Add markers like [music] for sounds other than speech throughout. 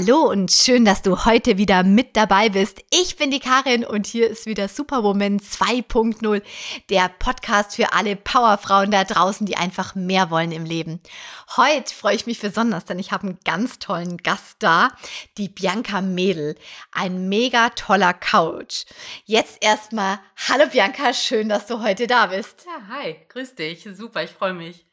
Hallo und schön, dass du heute wieder mit dabei bist. Ich bin die Karin und hier ist wieder Superwoman 2.0, der Podcast für alle Powerfrauen da draußen, die einfach mehr wollen im Leben. Heute freue ich mich besonders, denn ich habe einen ganz tollen Gast da, die Bianca Mädel, ein mega toller Coach. Jetzt erstmal, hallo Bianca, schön, dass du heute da bist. Ja, hi, grüß dich, super, ich freue mich.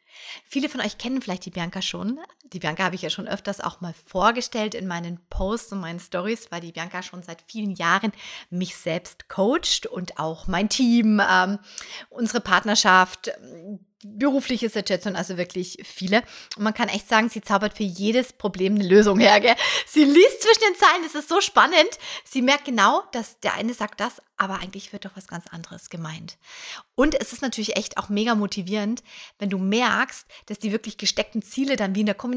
Viele von euch kennen vielleicht die Bianca schon. Die Bianca habe ich ja schon öfters auch mal vorgestellt in meinen Posts und meinen Stories, weil die Bianca schon seit vielen Jahren mich selbst coacht und auch mein Team, ähm, unsere Partnerschaft, berufliche Situation, also wirklich viele. Und man kann echt sagen, sie zaubert für jedes Problem eine Lösung her. Gell? Sie liest zwischen den Zeilen, das ist so spannend. Sie merkt genau, dass der eine sagt das, aber eigentlich wird doch was ganz anderes gemeint. Und es ist natürlich echt auch mega motivierend, wenn du merkst, dass die wirklich gesteckten Ziele dann wie in der Kommunikation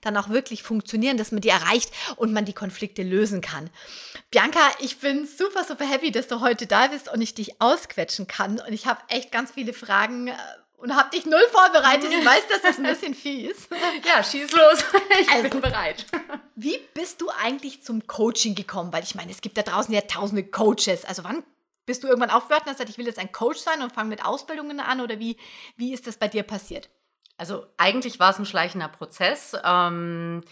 dann auch wirklich funktionieren, dass man die erreicht und man die Konflikte lösen kann. Bianca, ich bin super, super happy, dass du heute da bist und ich dich ausquetschen kann. Und ich habe echt ganz viele Fragen äh, und habe dich null vorbereitet. Ich weiß, dass das ein bisschen fies. [laughs] Ja, schieß los. [laughs] Ich also, bin bereit. [laughs] Wie bist du eigentlich zum Coaching gekommen? Weil ich meine, es gibt da draußen ja tausende Coaches. Also wann bist du irgendwann aufgehört und hast gesagt, ich will jetzt ein Coach sein und fange mit Ausbildungen an? Oder wie, wie ist das bei dir passiert? Also eigentlich war es ein schleichender Prozess. Ähm,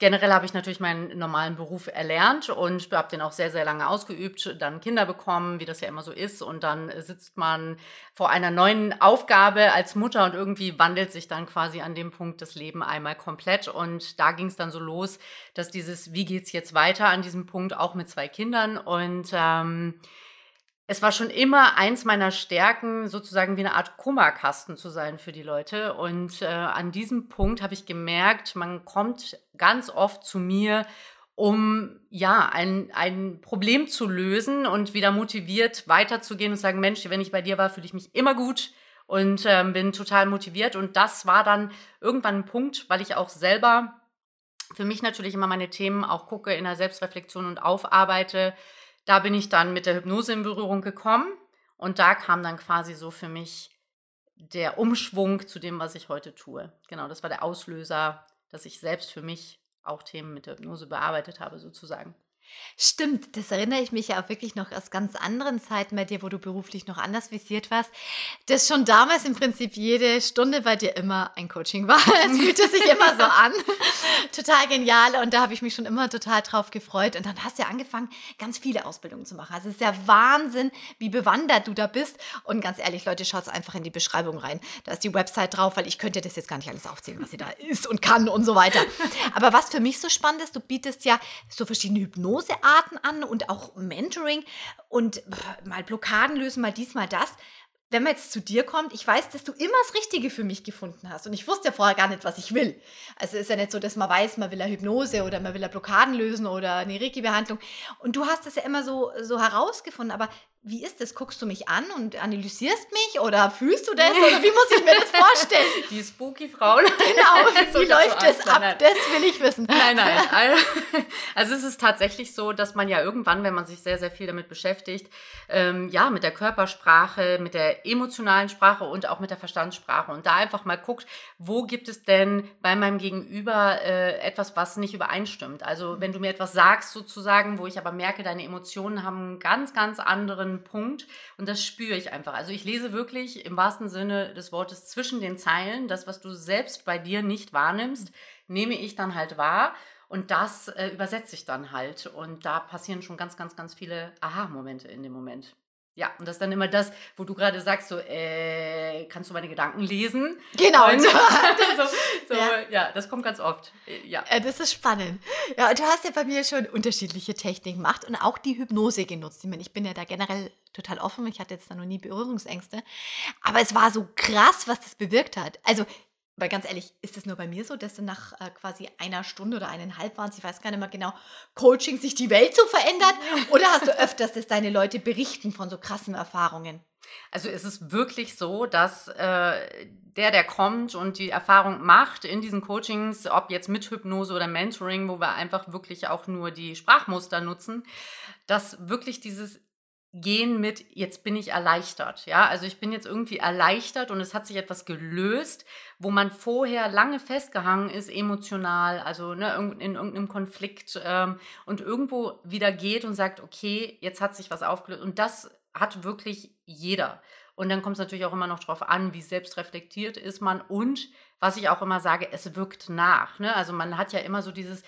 Generell habe ich natürlich meinen normalen Beruf erlernt und habe den auch sehr, sehr lange ausgeübt, dann Kinder bekommen, wie das ja immer so ist. Und dann sitzt man vor einer neuen Aufgabe als Mutter und irgendwie wandelt sich dann quasi an dem Punkt das Leben einmal komplett. Und da ging es dann so los, dass dieses, wie geht es jetzt weiter an diesem Punkt, auch mit zwei Kindern. Und ähm, es war schon immer eins meiner Stärken, sozusagen wie eine Art Kummerkasten zu sein für die Leute. Und äh, an diesem Punkt habe ich gemerkt, man kommt ganz oft zu mir, um ja ein, ein Problem zu lösen und wieder motiviert weiterzugehen und sagen, Mensch, wenn ich bei dir war, fühle ich mich immer gut und äh, bin total motiviert. Und das war dann irgendwann ein Punkt, weil ich auch selber für mich natürlich immer meine Themen auch gucke in der Selbstreflexion und aufarbeite da bin ich dann mit der Hypnose in Berührung gekommen und da kam dann quasi so für mich der Umschwung zu dem, was ich heute tue. Genau, das war der Auslöser, dass ich selbst für mich auch Themen mit der Hypnose bearbeitet habe, sozusagen. Stimmt, das erinnere ich mich ja auch wirklich noch aus ganz anderen Zeiten bei dir, wo du beruflich noch anders visiert warst, dass schon damals im Prinzip jede Stunde bei dir immer ein Coaching war. [laughs] Es fühlte sich immer so [laughs] an. total genial und da habe ich mich schon immer total drauf gefreut. Und dann hast du ja angefangen, ganz viele Ausbildungen zu machen. Also es ist ja Wahnsinn, wie bewandert du da bist. Und ganz ehrlich, Leute, schaut einfach in die Beschreibung rein. Da ist die Website drauf, weil ich könnte das jetzt gar nicht alles aufzählen, was sie da ist und kann und so weiter. Aber was für mich so spannend ist, du bietest ja so verschiedene Hypnose Hypnosearten an und auch Mentoring und mal Blockaden lösen, mal dies, mal das. Wenn man jetzt zu dir kommt, ich weiß, dass du immer das Richtige für mich gefunden hast. Und ich wusste ja vorher gar nicht, was ich will. Also es ist ja nicht so, dass man weiß, man will eine Hypnose oder man will eine Blockaden lösen oder eine Reiki-Behandlung. Und du hast das ja immer so, so herausgefunden. Aber wie ist das? Guckst du mich an und analysierst mich oder fühlst du das? Oder wie muss ich mir das vorstellen? [laughs] Die spooky Frauen. Genau, [laughs] so wie läuft das ab? Nein. Das will ich wissen. Nein, nein. [laughs] Also es ist tatsächlich so, dass man ja irgendwann, wenn man sich sehr, sehr viel damit beschäftigt, ähm, ja, mit der Körpersprache, mit der emotionalen Sprache und auch mit der Verstandssprache und da einfach mal guckt, wo gibt es denn bei meinem Gegenüber äh, etwas, was nicht übereinstimmt. Also wenn du mir etwas sagst sozusagen, wo ich aber merke, deine Emotionen haben einen ganz, ganz anderen Punkt und das spüre ich einfach. Also ich lese wirklich im wahrsten Sinne des Wortes zwischen den Zeilen, das, was du selbst bei dir nicht wahrnimmst, nehme ich dann halt wahr und das äh, übersetze ich dann halt und da passieren schon ganz, ganz, ganz viele Aha-Momente in dem Moment. Ja, und das ist dann immer das, wo du gerade sagst, so, äh, kannst du meine Gedanken lesen? Genau. Und, [laughs] [laughs] so, so, ja. ja. das kommt ganz oft. Äh, ja. ja. Das ist spannend. Ja, und du hast ja bei mir schon unterschiedliche Techniken gemacht und auch die Hypnose genutzt. Ich meine, ich bin ja da generell total offen. Ich hatte jetzt da noch nie Berührungsängste. Aber es war so krass, was das bewirkt hat. Also weil ganz ehrlich, ist es nur bei mir so, dass dann nach äh, quasi einer Stunde oder eineinhalb waren, ich weiß gar nicht mehr genau, Coaching sich die Welt so verändert? Oder hast du [laughs] öfters, dass deine Leute berichten von so krassen Erfahrungen? Also ist es wirklich so, dass äh, der, der kommt und die Erfahrung macht in diesen Coachings, ob jetzt mit Hypnose oder Mentoring, wo wir einfach wirklich auch nur die Sprachmuster nutzen, dass wirklich dieses gehen mit, jetzt bin ich erleichtert. Ja, also ich bin jetzt irgendwie erleichtert und es hat sich etwas gelöst, wo man vorher lange festgehangen ist, emotional, also ne, in irgendeinem Konflikt ähm, und irgendwo wieder geht und sagt, okay, jetzt hat sich was aufgelöst. Und das hat wirklich jeder. Und dann kommt es natürlich auch immer noch darauf an, wie selbstreflektiert ist man und was ich auch immer sage, es wirkt nach. Ne? Also man hat ja immer so dieses,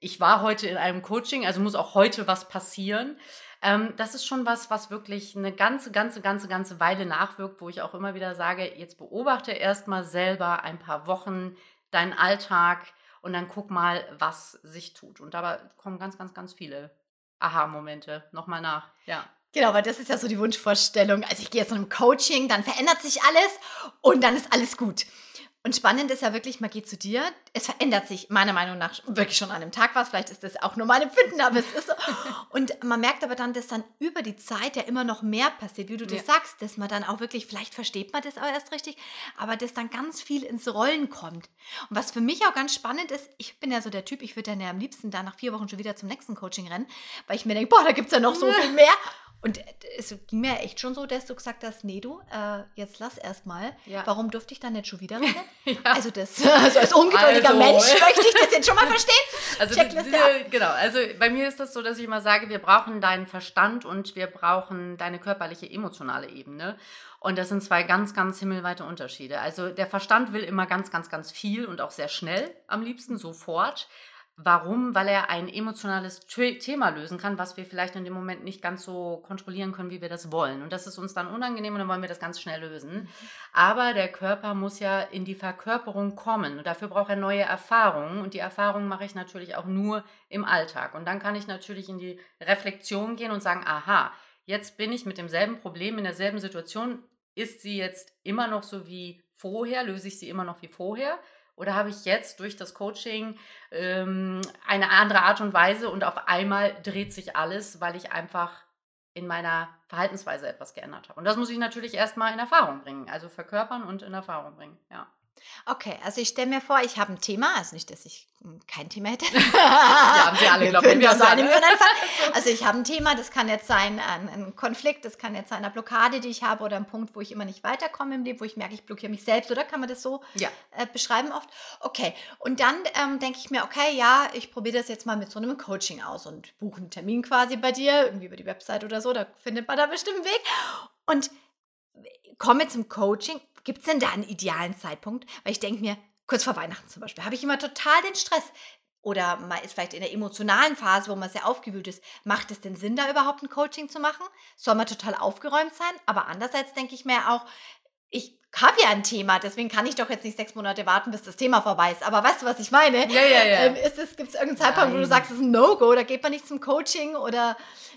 ich war heute in einem Coaching, also muss auch heute was passieren. Ähm, das ist schon was, was wirklich eine ganze, ganze, ganze, ganze Weile nachwirkt, wo ich auch immer wieder sage, jetzt beobachte erstmal selber ein paar Wochen deinen Alltag und dann guck mal, was sich tut. Und dabei kommen ganz, ganz, ganz viele Aha-Momente nochmal nach. Ja. Genau, weil das ist ja so die Wunschvorstellung. Also ich gehe jetzt zu einem Coaching, dann verändert sich alles und dann ist alles gut. Und spannend ist ja wirklich, man geht zu dir, es verändert sich meiner Meinung nach wirklich schon an einem Tag was, vielleicht ist das auch nur mein Empfinden, aber es ist so. [laughs] Und man merkt aber dann, dass dann über die Zeit ja immer noch mehr passiert, wie du das ja. sagst, dass man dann auch wirklich, vielleicht versteht man das auch erst richtig, aber dass dann ganz viel ins Rollen kommt. Und was für mich auch ganz spannend ist, ich bin ja so der Typ, ich würde dann ja am liebsten da nach vier Wochen schon wieder zum nächsten Coaching rennen, weil ich mir denke, boah, da gibt es ja noch so viel [laughs] mehr. Und es ging mir echt schon so, dass du gesagt hast, nee, du, äh, jetzt lass erst mal. Ja. Warum durfte ich dann nicht schon wieder [laughs] rennen? ja. Also das, [laughs] also als ungeduldiger also. Mensch möchte ich das jetzt schon mal verstehen. [laughs] Also Checkliste diese, genau, also bei mir ist das so, dass ich immer sage, wir brauchen deinen Verstand und wir brauchen deine körperliche, emotionale Ebene. Und das sind zwei ganz, ganz himmelweite Unterschiede. Also der Verstand will immer ganz, ganz, ganz viel und auch sehr schnell am liebsten, sofort. Warum? Weil er ein emotionales Thema lösen kann, was wir vielleicht in dem Moment nicht ganz so kontrollieren können, wie wir das wollen. Und das ist uns dann unangenehm und dann wollen wir das ganz schnell lösen. Mhm. Aber der Körper muss ja in die Verkörperung kommen und dafür braucht er neue Erfahrungen. Und die Erfahrungen mache ich natürlich auch nur im Alltag. Und dann kann ich natürlich in die Reflexion gehen und sagen, aha, jetzt bin ich mit demselben Problem in derselben Situation. Ist sie jetzt immer noch so wie vorher? Löse ich sie immer noch wie vorher? Oder habe ich jetzt durch das Coaching ähm, eine andere Art und Weise und auf einmal dreht sich alles, weil ich einfach in meiner Verhaltensweise etwas geändert habe. Und das muss ich natürlich erstmal in Erfahrung bringen, also verkörpern und in Erfahrung bringen, ja. Okay, also ich stelle mir vor, ich habe ein Thema, also nicht, dass ich hm, kein Thema hätte. ja, haben sie alle, glaube ich. Wir haben eine [laughs] Also ich habe ein Thema, das kann jetzt sein ein, ein, Konflikt, das kann jetzt sein eine Blockade, die ich habe oder ein Punkt, wo ich immer nicht weiterkomme im Leben, wo ich merke, ich blockiere mich selbst, oder kann man das so ja. äh, beschreiben oft? Okay, und dann ähm, denke ich mir, okay, ja, ich probiere das jetzt mal mit so einem Coaching aus und buche einen Termin quasi bei dir, irgendwie über die Website oder so, da findet man da bestimmt einen Weg. Und komme zum Coaching Gibt es denn da einen idealen Zeitpunkt? Weil ich denke mir, kurz vor Weihnachten zum Beispiel, habe ich immer total den Stress. Oder man ist vielleicht in der emotionalen Phase, wo man sehr aufgewühlt ist. Macht es denn Sinn, da überhaupt ein Coaching zu machen? Soll man total aufgeräumt sein? Aber andererseits denke ich mir auch, ich habe ja ein Thema, deswegen kann ich doch jetzt nicht sechs Monate warten, bis das Thema vorbei ist. Aber weißt du, was ich meine? Ja, ja, ja. Ähm, Gibt es irgendeinen Zeitpunkt, Nein. wo du sagst, es ist ein No-Go, da geht man nicht zum Coaching oder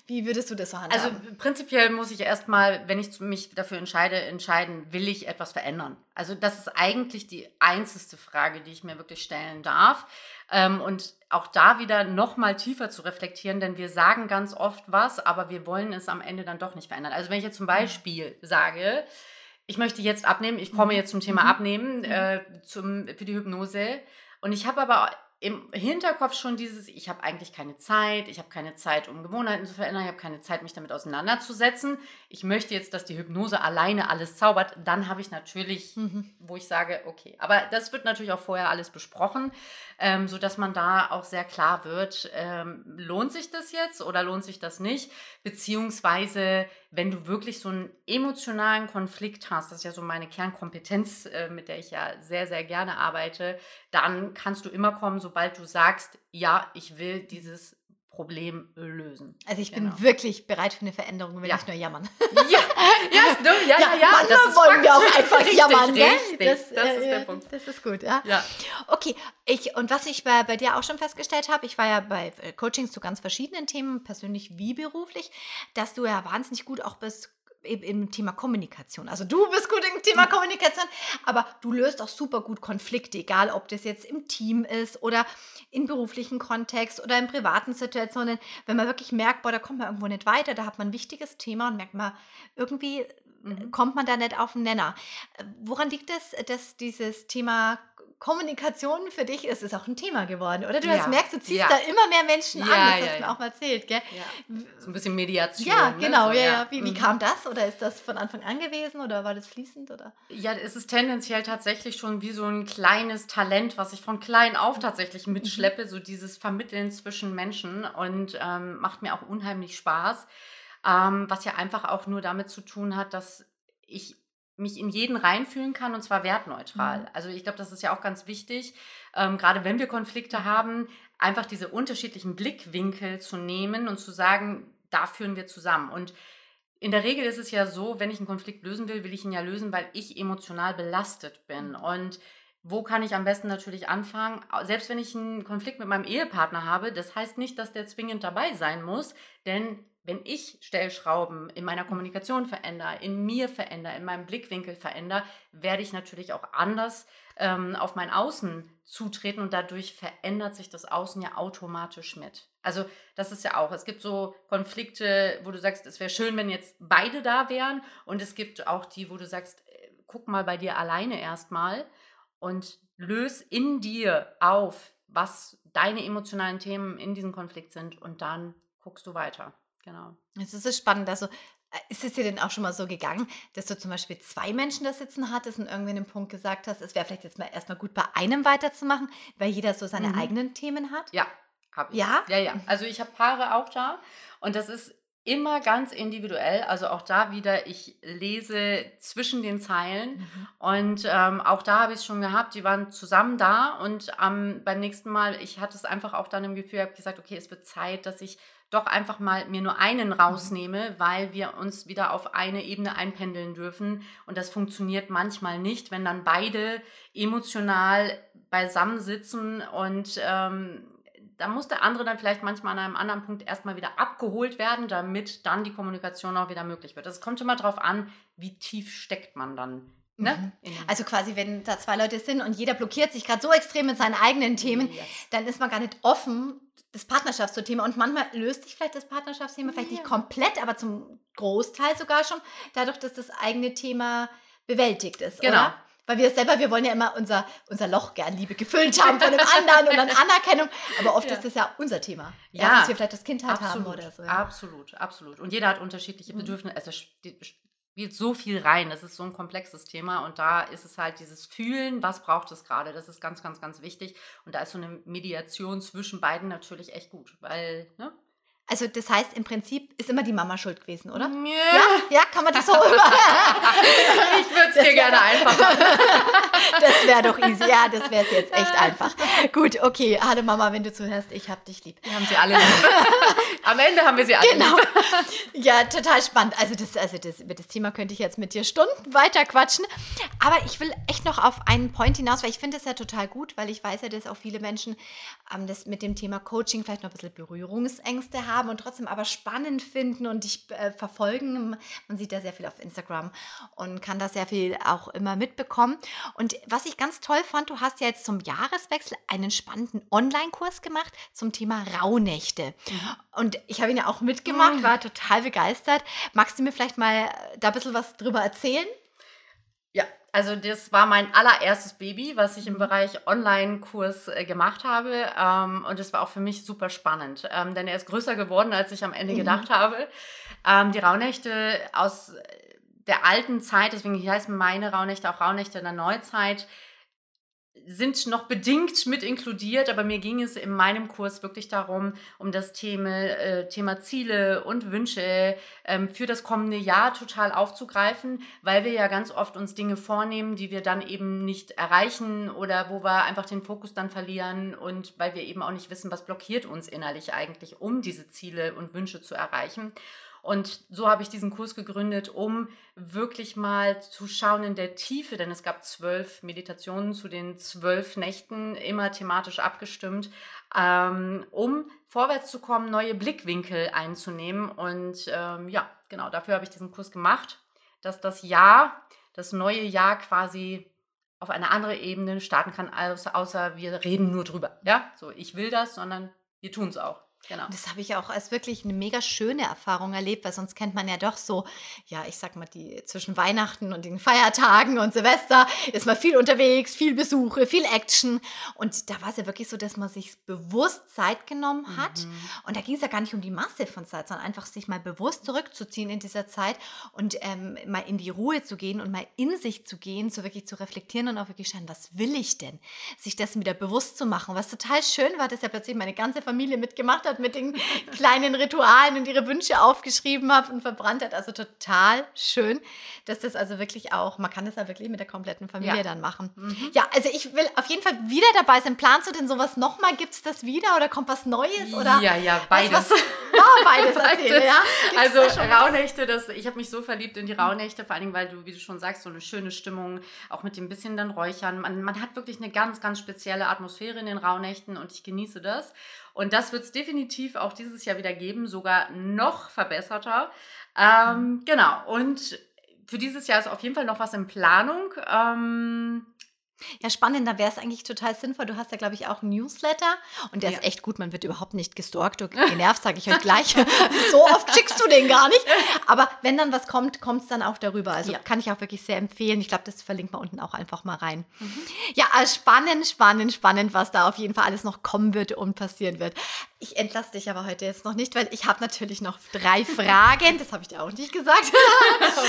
wie würdest du das so handhaben? Also prinzipiell muss ich erstmal, wenn ich mich dafür entscheide, entscheiden, will ich etwas verändern? Also das ist eigentlich die einzigste Frage, die ich mir wirklich stellen darf. Ähm, und auch da wieder noch mal tiefer zu reflektieren, denn wir sagen ganz oft was, aber wir wollen es am Ende dann doch nicht verändern. Also wenn ich jetzt zum Beispiel sage, ich möchte jetzt abnehmen, ich komme mhm. jetzt zum Thema mhm. Abnehmen mhm. äh, zum, für die Hypnose und ich habe aber im Hinterkopf schon dieses, ich habe eigentlich keine Zeit, ich habe keine Zeit, um Gewohnheiten zu verändern, ich habe keine Zeit, mich damit auseinanderzusetzen. Ich möchte jetzt, dass die Hypnose alleine alles zaubert. Dann habe ich natürlich, mhm. wo ich sage, okay. Aber das wird natürlich auch vorher alles besprochen, ähm, sodass man da auch sehr klar wird, ähm, lohnt sich das jetzt oder lohnt sich das nicht? Beziehungsweise, wenn du wirklich so einen emotionalen Konflikt hast, das ist ja so meine Kernkompetenz, äh, mit der ich ja sehr, sehr gerne arbeite, dann kannst du immer kommen, sobald du sagst, ja, ich will dieses Problem lösen. Also ich bin genau. wirklich bereit für eine Veränderung, wenn ja. ich nur jammern. Ja, [laughs] ja, ja, ja, ja, ja manchmal das wollen wir auch einfach richtig, jammern. Richtig, das, das ist der Punkt. Das ist gut, ja. ja. Okay, ich, und was ich bei, bei dir auch schon festgestellt habe, ich war ja bei äh, Coachings zu ganz verschiedenen Themen, persönlich wie beruflich, dass du ja wahnsinnig gut auch bist, im Thema Kommunikation. Also du bist gut im Thema Kommunikation, aber du löst auch super gut Konflikte, egal ob das jetzt im Team ist oder in beruflichen Kontext oder in privaten Situationen. Wenn man wirklich merkt, boah, da kommt man irgendwo nicht weiter, da hat man ein wichtiges Thema und merkt man, irgendwie mhm. kommt man da nicht auf den Nenner. Woran liegt es, dass dieses Thema Kommunikation für dich ist, ist auch ein Thema geworden, oder? Du ja. hast merkst, du ziehst ja. da immer mehr Menschen ja, an, das hast du mir auch mal erzählt, gell? So ein bisschen Mediation. Ja, genau, ne? so, ja, ja. Wie, wie mhm. kam das? Oder ist das von Anfang an gewesen oder war das fließend? Oder? Ja, es ist tendenziell tatsächlich schon wie so ein kleines Talent, was ich von klein auf mhm. tatsächlich mhm. mitschleppe, so dieses Vermitteln zwischen Menschen und ähm, macht mir auch unheimlich Spaß. Ähm, was ja einfach auch nur damit zu tun hat, dass ich mich in jeden reinfühlen kann und zwar wertneutral. Mhm. Also ich glaube, das ist ja auch ganz wichtig, ähm, gerade wenn wir Konflikte haben, einfach diese unterschiedlichen Blickwinkel zu nehmen und zu sagen, da führen wir zusammen. Und in der Regel ist es ja so, wenn ich einen Konflikt lösen will, will ich ihn ja lösen, weil ich emotional belastet bin. Mhm. Und wo kann ich am besten natürlich anfangen? Selbst wenn ich einen Konflikt mit meinem Ehepartner habe, das heißt nicht, dass der zwingend dabei sein muss, denn wenn ich Stellschrauben in meiner Kommunikation verändere, in mir verändere, in meinem Blickwinkel verändere, werde ich natürlich auch anders ähm, auf mein Außen zutreten und dadurch verändert sich das Außen ja automatisch mit. Also das ist ja auch, es gibt so Konflikte, wo du sagst, es wäre schön, wenn jetzt beide da wären und es gibt auch die, wo du sagst, äh, guck mal bei dir alleine erstmal und löse in dir auf, was deine emotionalen Themen in diesem Konflikt sind und dann guckst du weiter. Genau. Es ist so spannend. Also, äh, ist es dir denn auch schon mal so gegangen, dass du zum Beispiel zwei Menschen da sitzen hattest und irgendwie einen Punkt gesagt hast, es wäre vielleicht jetzt mal erstmal gut, bei einem weiterzumachen, weil jeder so seine mhm. eigenen Themen hat? Ja, habe ich. Ja? Ja, ja. Also ich habe Paare auch da und das ist immer ganz individuell. Also auch da wieder, ich lese zwischen den Zeilen. Mhm. Und ähm, auch da habe ich es schon gehabt, die waren zusammen da und ähm, beim nächsten Mal, ich hatte es einfach auch dann im Gefühl, habe gesagt, okay, es wird Zeit, dass ich doch einfach mal mir nur einen mhm. rausnehme, weil wir uns wieder auf eine Ebene einpendeln dürfen. Und das funktioniert manchmal nicht, wenn dann beide emotional beisammen sitzen und ähm, da muss der andere dann vielleicht manchmal an einem anderen Punkt erstmal wieder abgeholt werden, damit dann die Kommunikation auch wieder möglich wird. Es kommt immer darauf an, wie tief steckt man dann. Ne? Mhm. Also quasi, wenn da zwei Leute sind und jeder blockiert sich gerade so extrem mit seinen eigenen Themen, yes. dann ist man gar nicht offen das Partnerschaftsthema und manchmal löst sich vielleicht das Partnerschaftsthema vielleicht ja. nicht komplett, aber zum Großteil sogar schon, dadurch, dass das eigene Thema bewältigt ist. Genau. Oder? Weil wir selber, wir wollen ja immer unser, unser Loch gern Liebe gefüllt haben von dem anderen und dann Anerkennung. Aber oft ja. ist das ja unser Thema. Ja, ja dass wir vielleicht das Kind halt absolut, haben oder so. Ja. Absolut, absolut. Und jeder hat unterschiedliche mhm. Bedürfnisse. Also spielt so viel rein. Das ist so ein komplexes Thema und da ist es halt dieses Fühlen, was braucht es gerade. Das ist ganz, ganz, ganz wichtig. Und da ist so eine Mediation zwischen beiden natürlich echt gut, weil, ne? Also das heißt, im Prinzip ist immer die Mama schuld gewesen, oder? Ja, ja, ja kann man das so rüber? [laughs] ich würde es dir gerne einfach machen. [laughs] das wäre doch easy. Ja, das wäre jetzt echt einfach. Gut, okay. Hallo Mama, wenn du zuhörst, ich hab dich lieb. Wir haben sie alle lieb. [laughs] Am Ende haben wir sie alle genau. lieb. Ja, total spannend. Also, das, also das, über das Thema könnte ich jetzt mit dir Stunden weiter quatschen. Aber ich will echt noch auf einen Point hinaus, weil ich finde es ja total gut, weil ich weiß ja, dass auch viele Menschen ähm, das mit dem Thema Coaching vielleicht noch ein bisschen Berührungsängste haben haben und trotzdem aber spannend finden und dich äh, verfolgen. Man sieht da sehr viel auf Instagram und kann da sehr viel auch immer mitbekommen. Und was ich ganz toll fand, du hast ja jetzt zum Jahreswechsel einen spannenden Online-Kurs gemacht zum Thema Rauhnächte. Mhm. Und ich habe ihn ja auch mitgemacht, mhm. war total begeistert. Magst du mir vielleicht mal da ein bisschen was drüber erzählen? Ja, also das war mein allererstes Baby, was ich im mhm. Bereich Online-Kurs äh, gemacht habe. Ähm, und das war auch für mich super spannend, ähm, denn er ist größer geworden, als ich am Ende mhm. gedacht habe. Ähm, die Rauhnächte aus der alten Zeit, deswegen heißen meine Rauhnächte auch Rauhnächte in der Neuzeit, sind noch bedingt mit inkludiert, aber mir ging es in meinem Kurs wirklich darum, um das Thema, äh, Thema Ziele und Wünsche ähm, für das kommende Jahr total aufzugreifen, weil wir ja ganz oft uns Dinge vornehmen, die wir dann eben nicht erreichen oder wo wir einfach den Fokus dann verlieren und weil wir eben auch nicht wissen, was blockiert uns innerlich eigentlich, um diese Ziele und Wünsche zu erreichen. Und so habe ich diesen Kurs gegründet, um wirklich mal zu schauen in der Tiefe, denn es gab zwölf Meditationen zu den zwölf Nächten, immer thematisch abgestimmt, ähm, um vorwärts zu kommen, neue Blickwinkel einzunehmen. Und ähm, ja, genau, dafür habe ich diesen Kurs gemacht, dass das Jahr, das neue Jahr quasi auf eine andere Ebene starten kann, außer, außer wir reden nur drüber. Ja, so ich will das, sondern wir tun es auch. Genau. Und das habe ich auch als wirklich eine mega schöne Erfahrung erlebt, weil sonst kennt man ja doch so, ja, ich sag mal, die zwischen Weihnachten und den Feiertagen und Silvester ist man viel unterwegs, viel Besuche, viel Action. Und da war es ja wirklich so, dass man sich bewusst Zeit genommen hat. Mhm. Und da ging es ja gar nicht um die Masse von Zeit, sondern einfach sich mal bewusst zurückzuziehen in dieser Zeit und ähm, mal in die Ruhe zu gehen und mal in sich zu gehen, so wirklich zu reflektieren und auch wirklich schauen, was will ich denn? Sich das wieder bewusst zu machen. Was total schön war, dass ja plötzlich meine ganze Familie mitgemacht hat mit den [laughs] kleinen Ritualen und ihre Wünsche aufgeschrieben hat und verbrannt hat. Also total schön, dass das also wirklich auch, man kann das ja wirklich mit der kompletten Familie Ja. dann machen. Mhm. Ja, also ich will auf jeden Fall wieder dabei sein. Planst du denn sowas nochmal? Gibt es das wieder oder kommt was Neues? Oder ja, ja, beides. Was, was, [laughs] beides erzähle, ja? Gibt's Also da? Rauhnächte, das, ich habe mich so verliebt in die Rauhnächte, vor allen Dingen, weil du, wie du schon sagst, so eine schöne Stimmung, auch mit dem bisschen dann Räuchern. Man, man hat wirklich eine ganz, ganz spezielle Atmosphäre in den Rauhnächten und ich genieße das. Und das wird es definitiv auch dieses Jahr wieder geben, sogar noch verbesserter. Ähm, genau. Und für dieses Jahr ist auf jeden Fall noch was in Planung. Ähm, Ja, spannend, da wäre es eigentlich total sinnvoll. Du hast ja, glaube ich, auch einen Newsletter und der Ja. ist echt gut. Man wird überhaupt nicht gestalkt oder [laughs] genervt, sage ich euch gleich. [laughs] so oft schickst du den gar nicht. Aber wenn dann was kommt, kommt es dann auch darüber. Also Ja. kann ich auch wirklich sehr empfehlen. Ich glaube, das verlinkt man unten auch einfach mal rein. Mhm. Ja, also spannend, spannend, spannend, was da auf jeden Fall alles noch kommen wird und passieren wird. Ich entlasse dich aber heute jetzt noch nicht, weil ich habe natürlich noch drei [laughs] Fragen. Das habe ich dir auch nicht gesagt.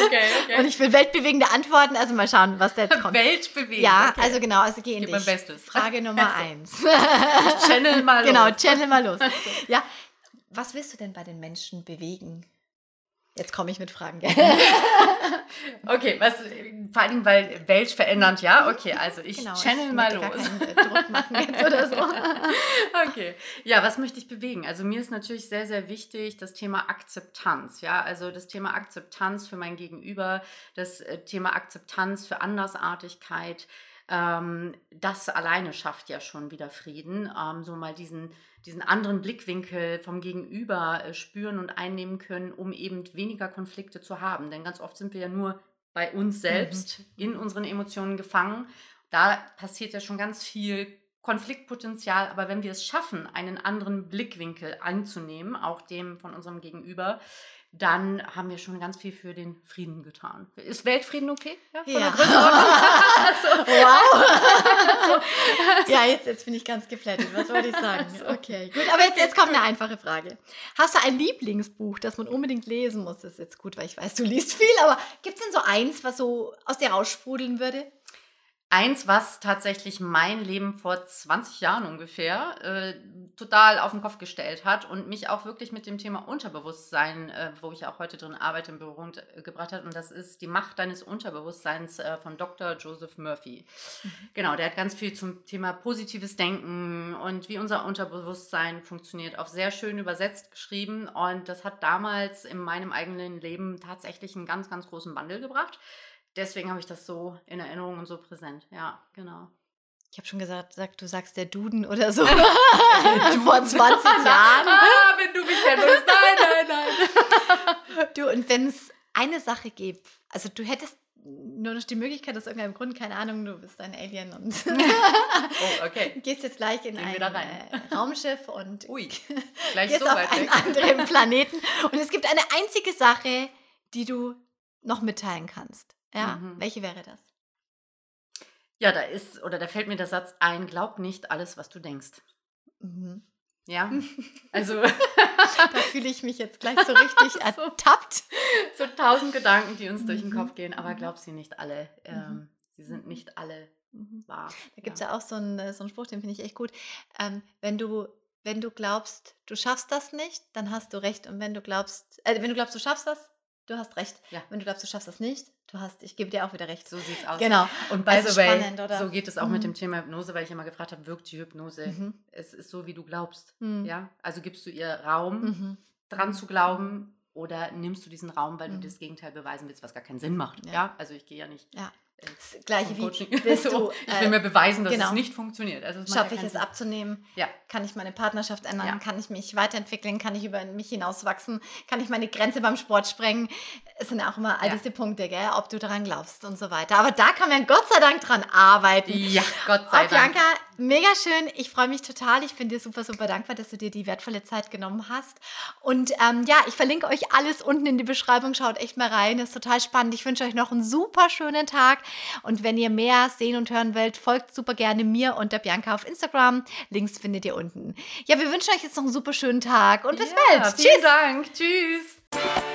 okay, Und ich will weltbewegende Antworten. Also mal schauen, was da jetzt kommt. Weltbewegend. Ja, okay. also genau, also geh in Gib mein dich. Bestes. Frage [laughs] Nummer eins. [laughs] Channel mal genau, los. channel mal los. [laughs] Ja, was willst du denn bei den Menschen bewegen? Jetzt komme ich mit Fragen. Okay, was, vor allem, weil Welt verändernd, ja? Okay, also ich Genau, channel ich mal los. äh, Druck machen jetzt oder so. Okay. Ja, was möchte ich bewegen? Also mir ist natürlich sehr, sehr wichtig das Thema Akzeptanz. Ja, also das Thema Akzeptanz für mein Gegenüber, das äh, Thema Akzeptanz für Andersartigkeit. Ähm, das alleine schafft ja schon wieder Frieden. Ähm, so mal diesen, diesen anderen Blickwinkel vom Gegenüber äh, spüren und einnehmen können, um eben weniger Konflikte zu haben. Denn ganz oft sind wir ja nur bei uns selbst in unseren Emotionen gefangen. Da passiert ja schon ganz viel Konfliktpotenzial, aber wenn wir es schaffen, einen anderen Blickwinkel anzunehmen, auch dem von unserem Gegenüber, dann haben wir schon ganz viel für den Frieden getan. Ist Weltfrieden okay? Ja. von der Ja. Größenordnung? [laughs] Wow. [laughs] ja, jetzt, jetzt bin ich ganz geflattet. Was wollte ich sagen? Okay, gut. Aber jetzt, jetzt kommt eine einfache Frage. Hast du ein Lieblingsbuch, das man unbedingt lesen muss? Das ist jetzt gut, weil ich weiß, du liest viel, aber gibt es denn so eins, was so aus dir raussprudeln würde? Eins, was tatsächlich mein Leben vor 20 Jahren ungefähr äh, total auf den Kopf gestellt hat und mich auch wirklich mit dem Thema Unterbewusstsein, äh, wo ich auch heute drin arbeite, in Berührung äh, gebracht hat. Und das ist die Macht deines Unterbewusstseins äh, von Dr. Joseph Murphy. Genau, der hat ganz viel zum Thema positives Denken und wie unser Unterbewusstsein funktioniert, auf sehr schön übersetzt geschrieben. Und das hat damals in meinem eigenen Leben tatsächlich einen ganz, ganz großen Wandel gebracht deswegen habe ich das so in Erinnerung und so präsent. Ja, genau. Ich habe schon gesagt, sag, du sagst der Duden oder [laughs] so. [laughs] Vor 20 Jahren. Ah, wenn du mich kennst. Nein, nein, nein. [laughs] Du, und wenn es eine Sache gibt, also du hättest nur noch die Möglichkeit, aus irgendeinem Grund, keine Ahnung, du bist ein Alien und Oh, okay. gehst jetzt gleich in Gehen ein äh, Raumschiff und Ui, gleich gehst so auf weit einen weg. anderen Planeten. Und es gibt eine einzige Sache, die du noch mitteilen kannst. Ja, Mhm. welche wäre das? Ja, da ist, oder da fällt mir der Satz ein, glaub nicht alles, was du denkst. Mhm. Ja, [laughs] also Da fühle ich mich jetzt gleich so richtig [laughs] ertappt. so tausend Gedanken, die uns durch den Mhm. Kopf gehen, aber Mhm. glaub sie nicht alle. Ähm, Sie sind nicht alle Mhm. wahr. Da gibt es ja. auch so einen, äh, so einen Spruch, den finde ich echt gut. Ähm, wenn, du, wenn du glaubst, du schaffst das nicht, dann hast du recht. Und wenn du glaubst, äh, wenn du glaubst, du schaffst das, du hast recht. Ja. Wenn du glaubst, du schaffst das nicht, du hast, ich gebe dir auch wieder recht. So sieht's aus. Genau. Und by Also the way, spannend, so geht es auch Mhm. mit dem Thema Hypnose, weil ich immer gefragt habe, wirkt die Hypnose? Mhm. Es ist so, wie du glaubst. Mhm. Ja, also gibst du ihr Raum, Mhm. dran zu glauben, oder nimmst du diesen Raum, weil Mhm. du das Gegenteil beweisen willst, was gar keinen Sinn macht. Ja. Ja, also ich gehe ja nicht. Ja. Das Gleiche wie, willst [laughs] So, du, ich will äh, mir beweisen, dass genau. es nicht funktioniert. Also schaffe ich es abzunehmen? Ja. Kann ich meine Partnerschaft ändern? Ja. Kann ich mich weiterentwickeln? Kann ich über mich hinauswachsen? Kann ich meine Grenze beim Sport sprengen? Es sind auch immer all Ja. diese Punkte, gell, ob du daran glaubst und so weiter. Aber da kann man Gott sei Dank dran arbeiten. Ja, Gott sei Oh, Dank. Bianca, mega schön. Ich freue mich total. Ich bin dir super, super dankbar, dass du dir die wertvolle Zeit genommen hast. Und ähm, ja, ich verlinke euch alles unten in die Beschreibung. Schaut echt mal rein. Das ist total spannend. Ich wünsche euch noch einen super schönen Tag. Und wenn ihr mehr sehen und hören wollt, folgt super gerne mir und der Bianca auf Instagram. Links findet ihr unten. Ja, wir wünschen euch jetzt noch einen super schönen Tag und bis Ja, bald. Vielen Tschüss. Dank. Tschüss.